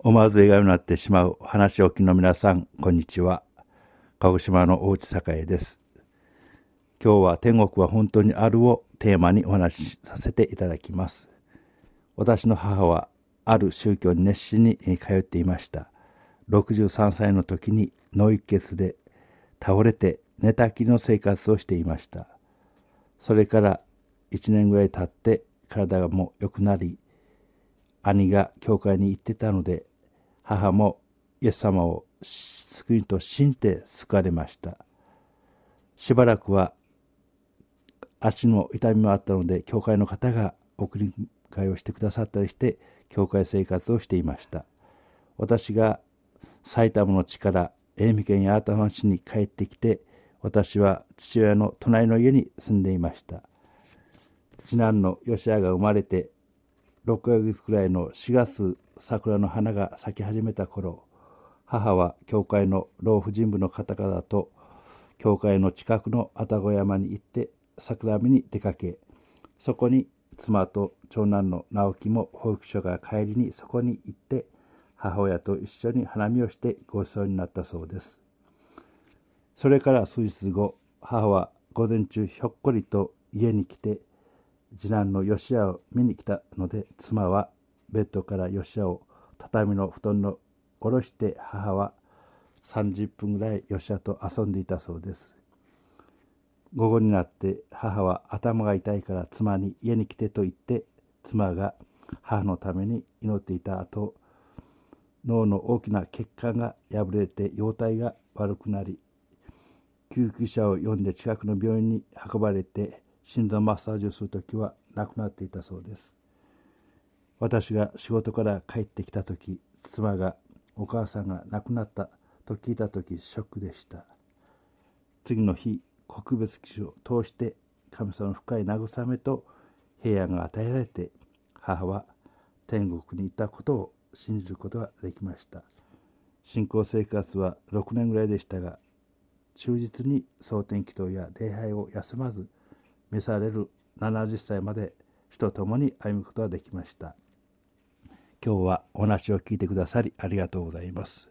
思わず笑顔になってしまう話をきの皆さん、こんにちは。鹿児島の大内栄です。今日は天国は本当にあるをテーマにお話しさせていただきます。私の母はある宗教に熱心に通っていました。63歳の時に脳一血で倒れて寝たきりの生活をしていました。それから1年ぐらい経って体がもう良くなり、兄が教会に行ってたので、母もイエス様を救いと信じて救われました。しばらくは足の痛みもあったので、教会の方が送り会をしてくださったりして、教会生活をしていました。私が埼玉の地から愛媛県八幡市に帰ってきて、私は父親の隣の家に住んでいました。次男の吉谷が生まれて6ヶ月くらいの4月桜の花が咲き始めた頃母は教会の老婦人部の方々と教会の近くの愛宕山に行って桜見に出かけそこに妻と長男の直樹も保育所が帰りにそこに行って母親と一緒に花見をしてごちそうになったそうです。それから数日後母は午前中ひょっこりと家に来て次男の吉谷を見に来たので妻はベッドから吉谷を畳の布団の下ろして母は30分ぐらい吉谷と遊んでいたそうです。午後になって母は頭が痛いから妻に家に来てと言って妻が母のために祈っていた後脳の大きな血管が破れて容体が悪くなり救急車を呼んで近くの病院に運ばれて心臓マッサージをする時は亡くなっていたそうです。私が仕事から帰ってきた時妻がお母さんが亡くなったと聞いた時ショックでした。次の日告別記事を通して神様の深い慰めと平安が与えられて母は天国にいたことを信じることができました。信仰生活は6年ぐらいでしたが忠実に蒼天祈祷や礼拝を休まず召される70歳まで主と共に歩むことができました。今日はお話を聞いてくださりありがとうございます。